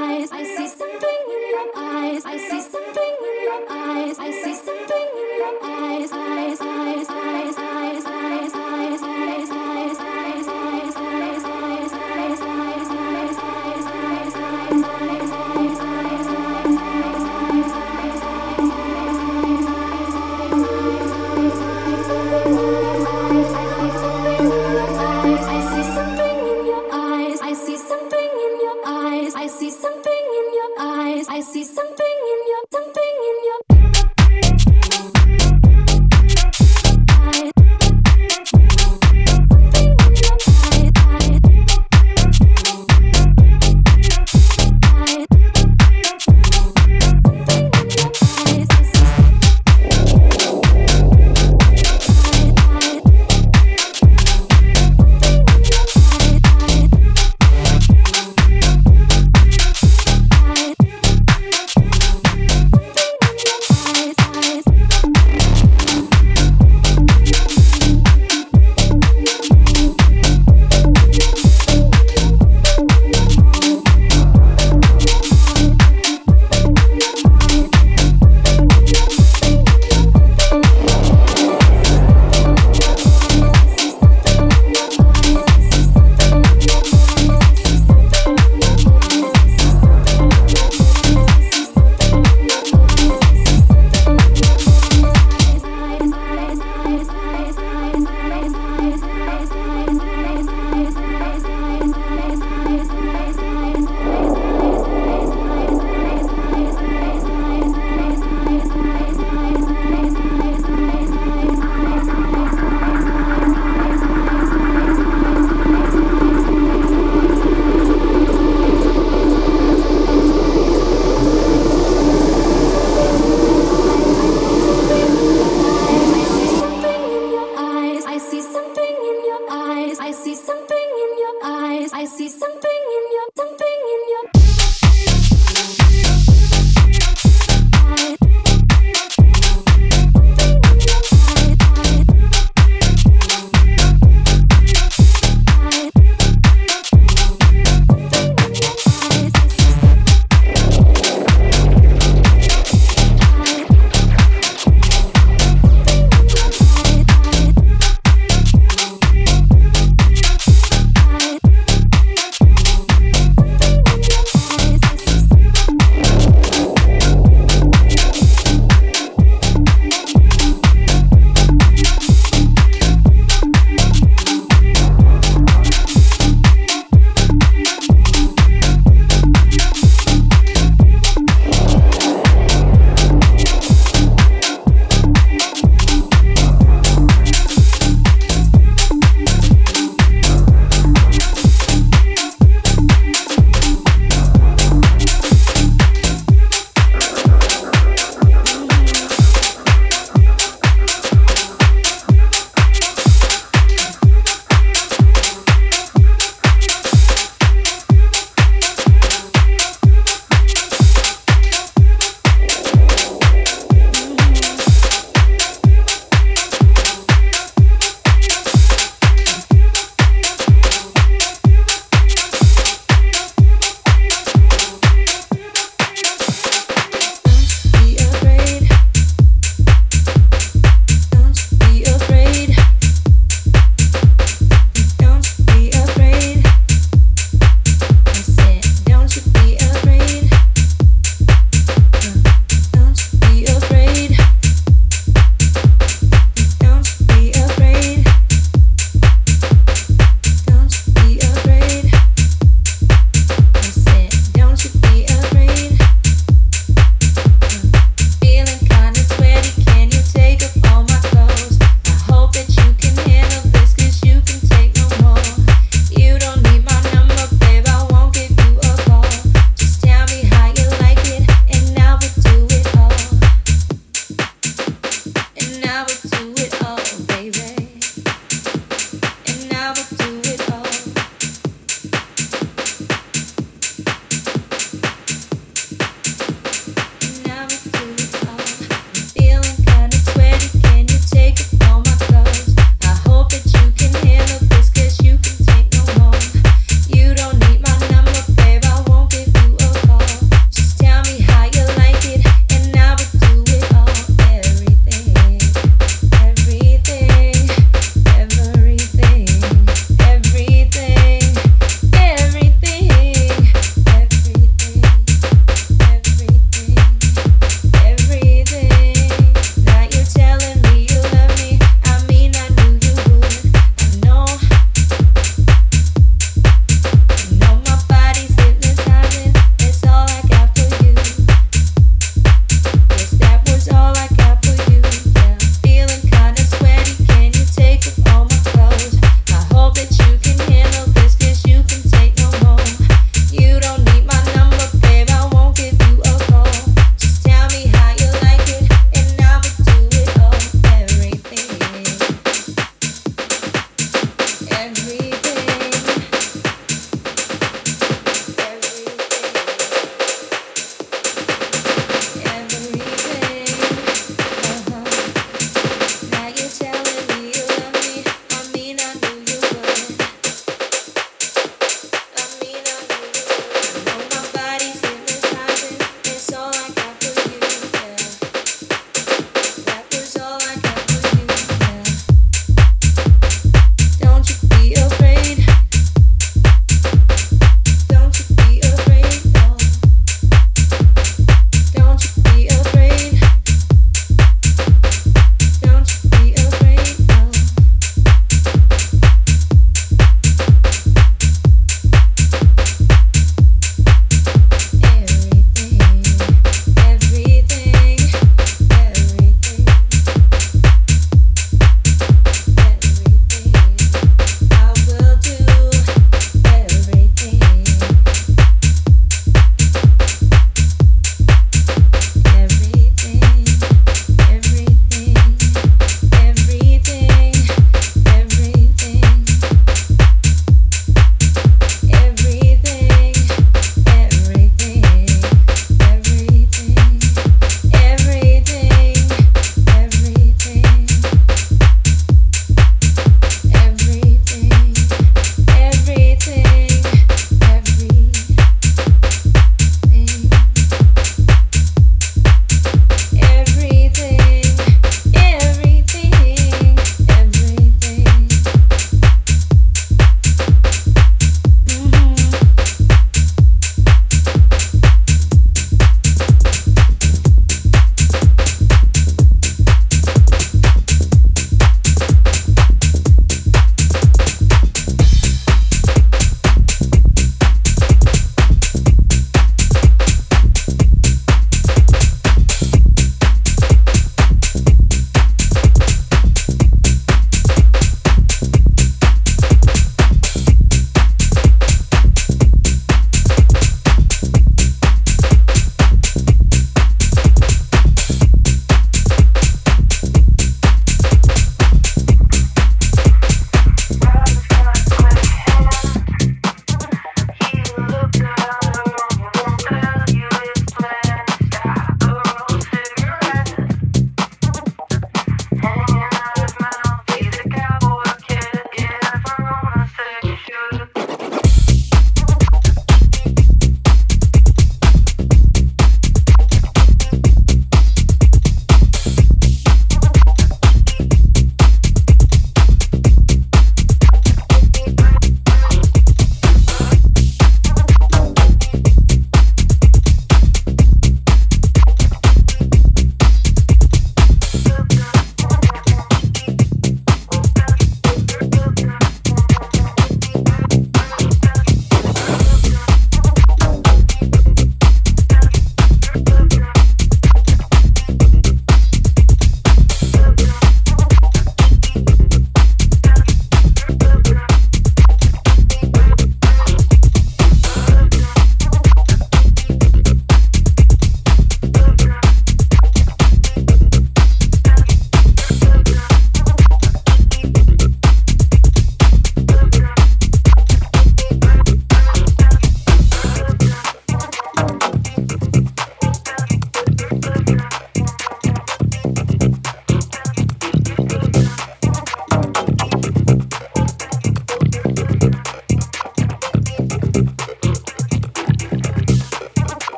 eyes. I see something in your eyes. I see something.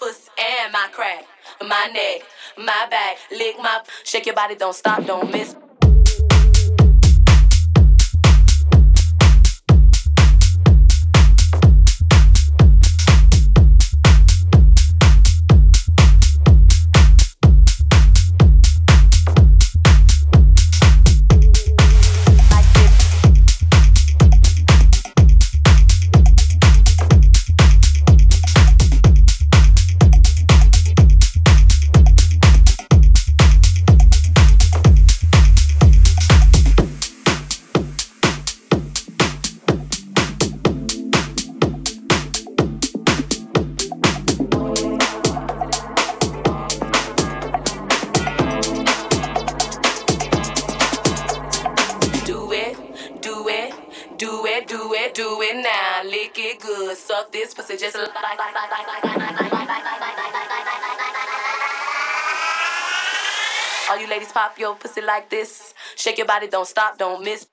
pussy and my crack, my neck, my back, lick my. Shake your body, don't stop, don't miss. Like this. Shake your body, don't stop, don't miss.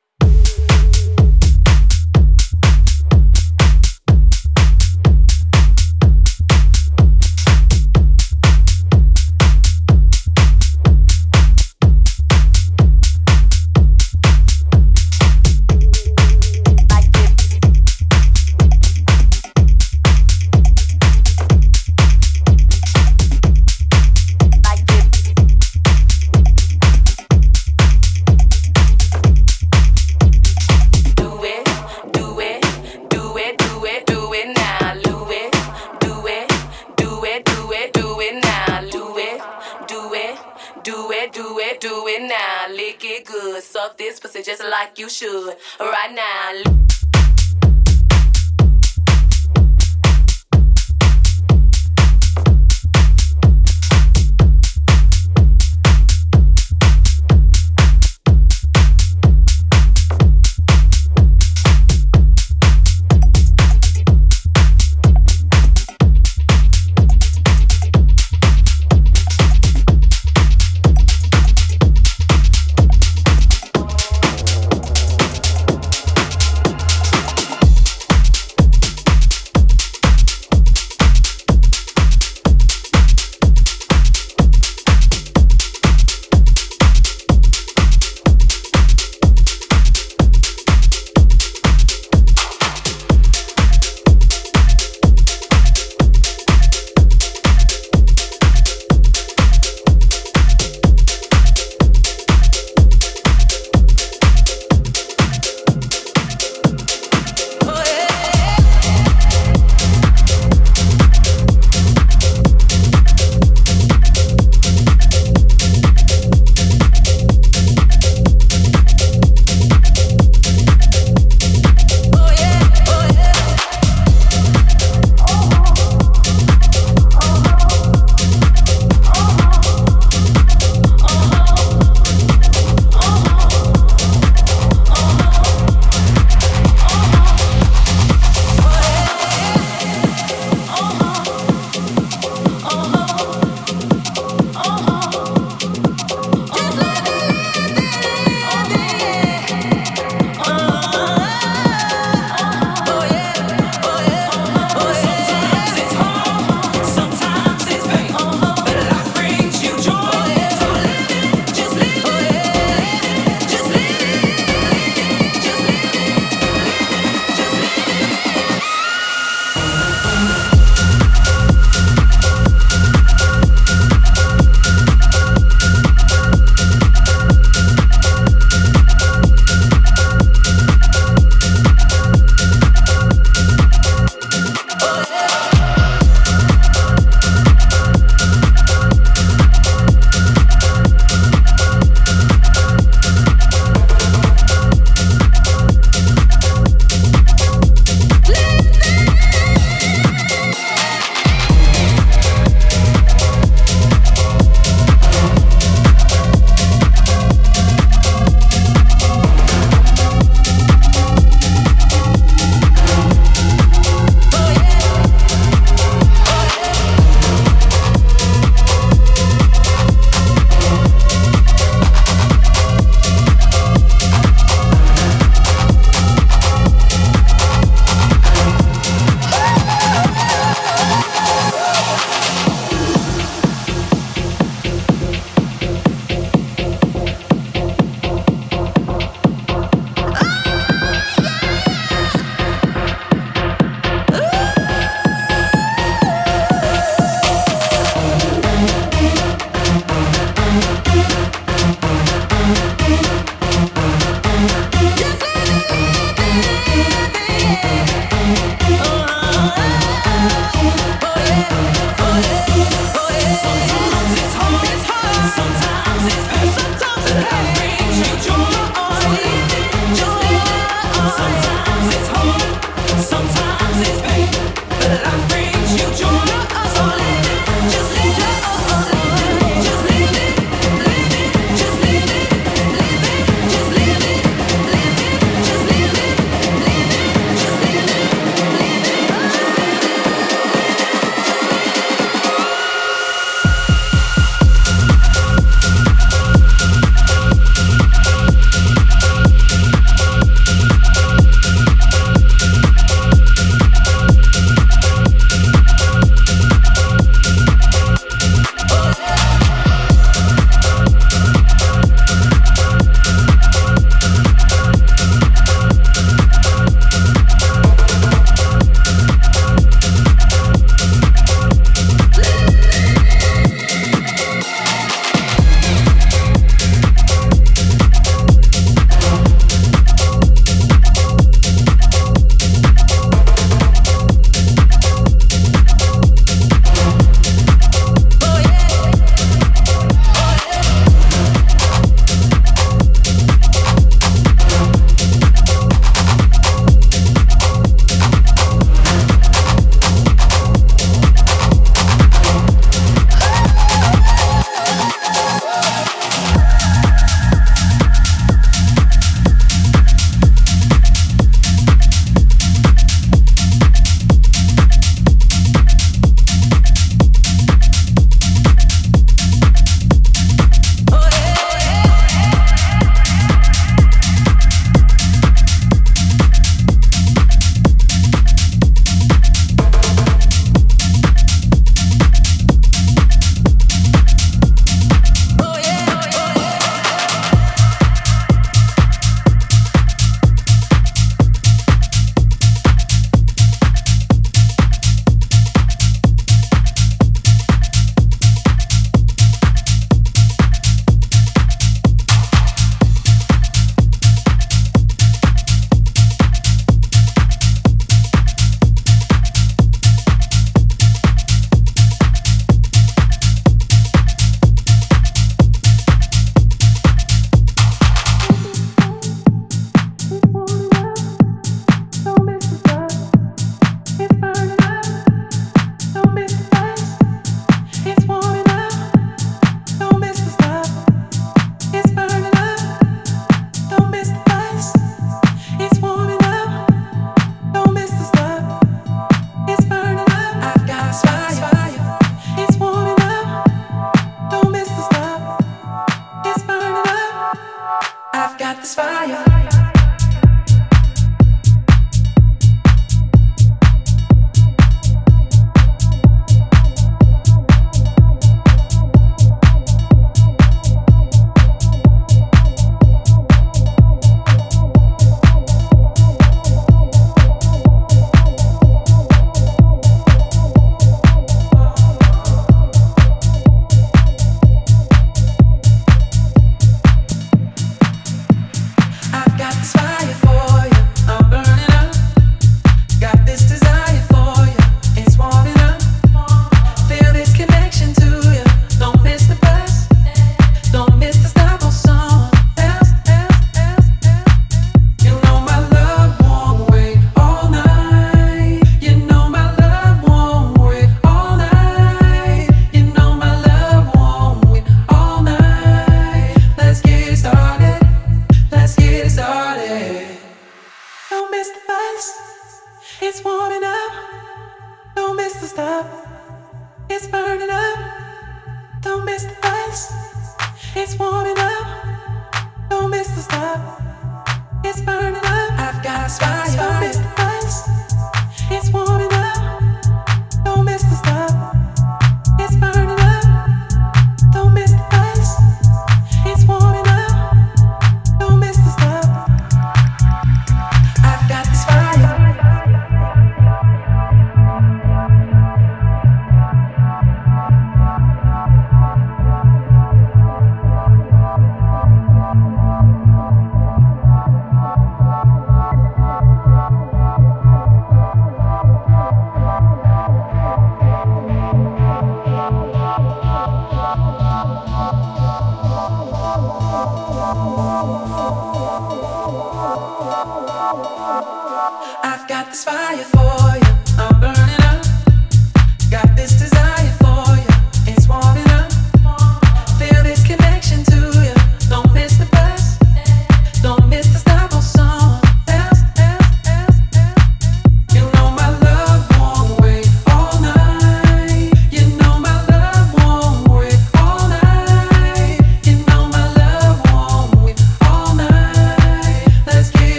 Like you should right now.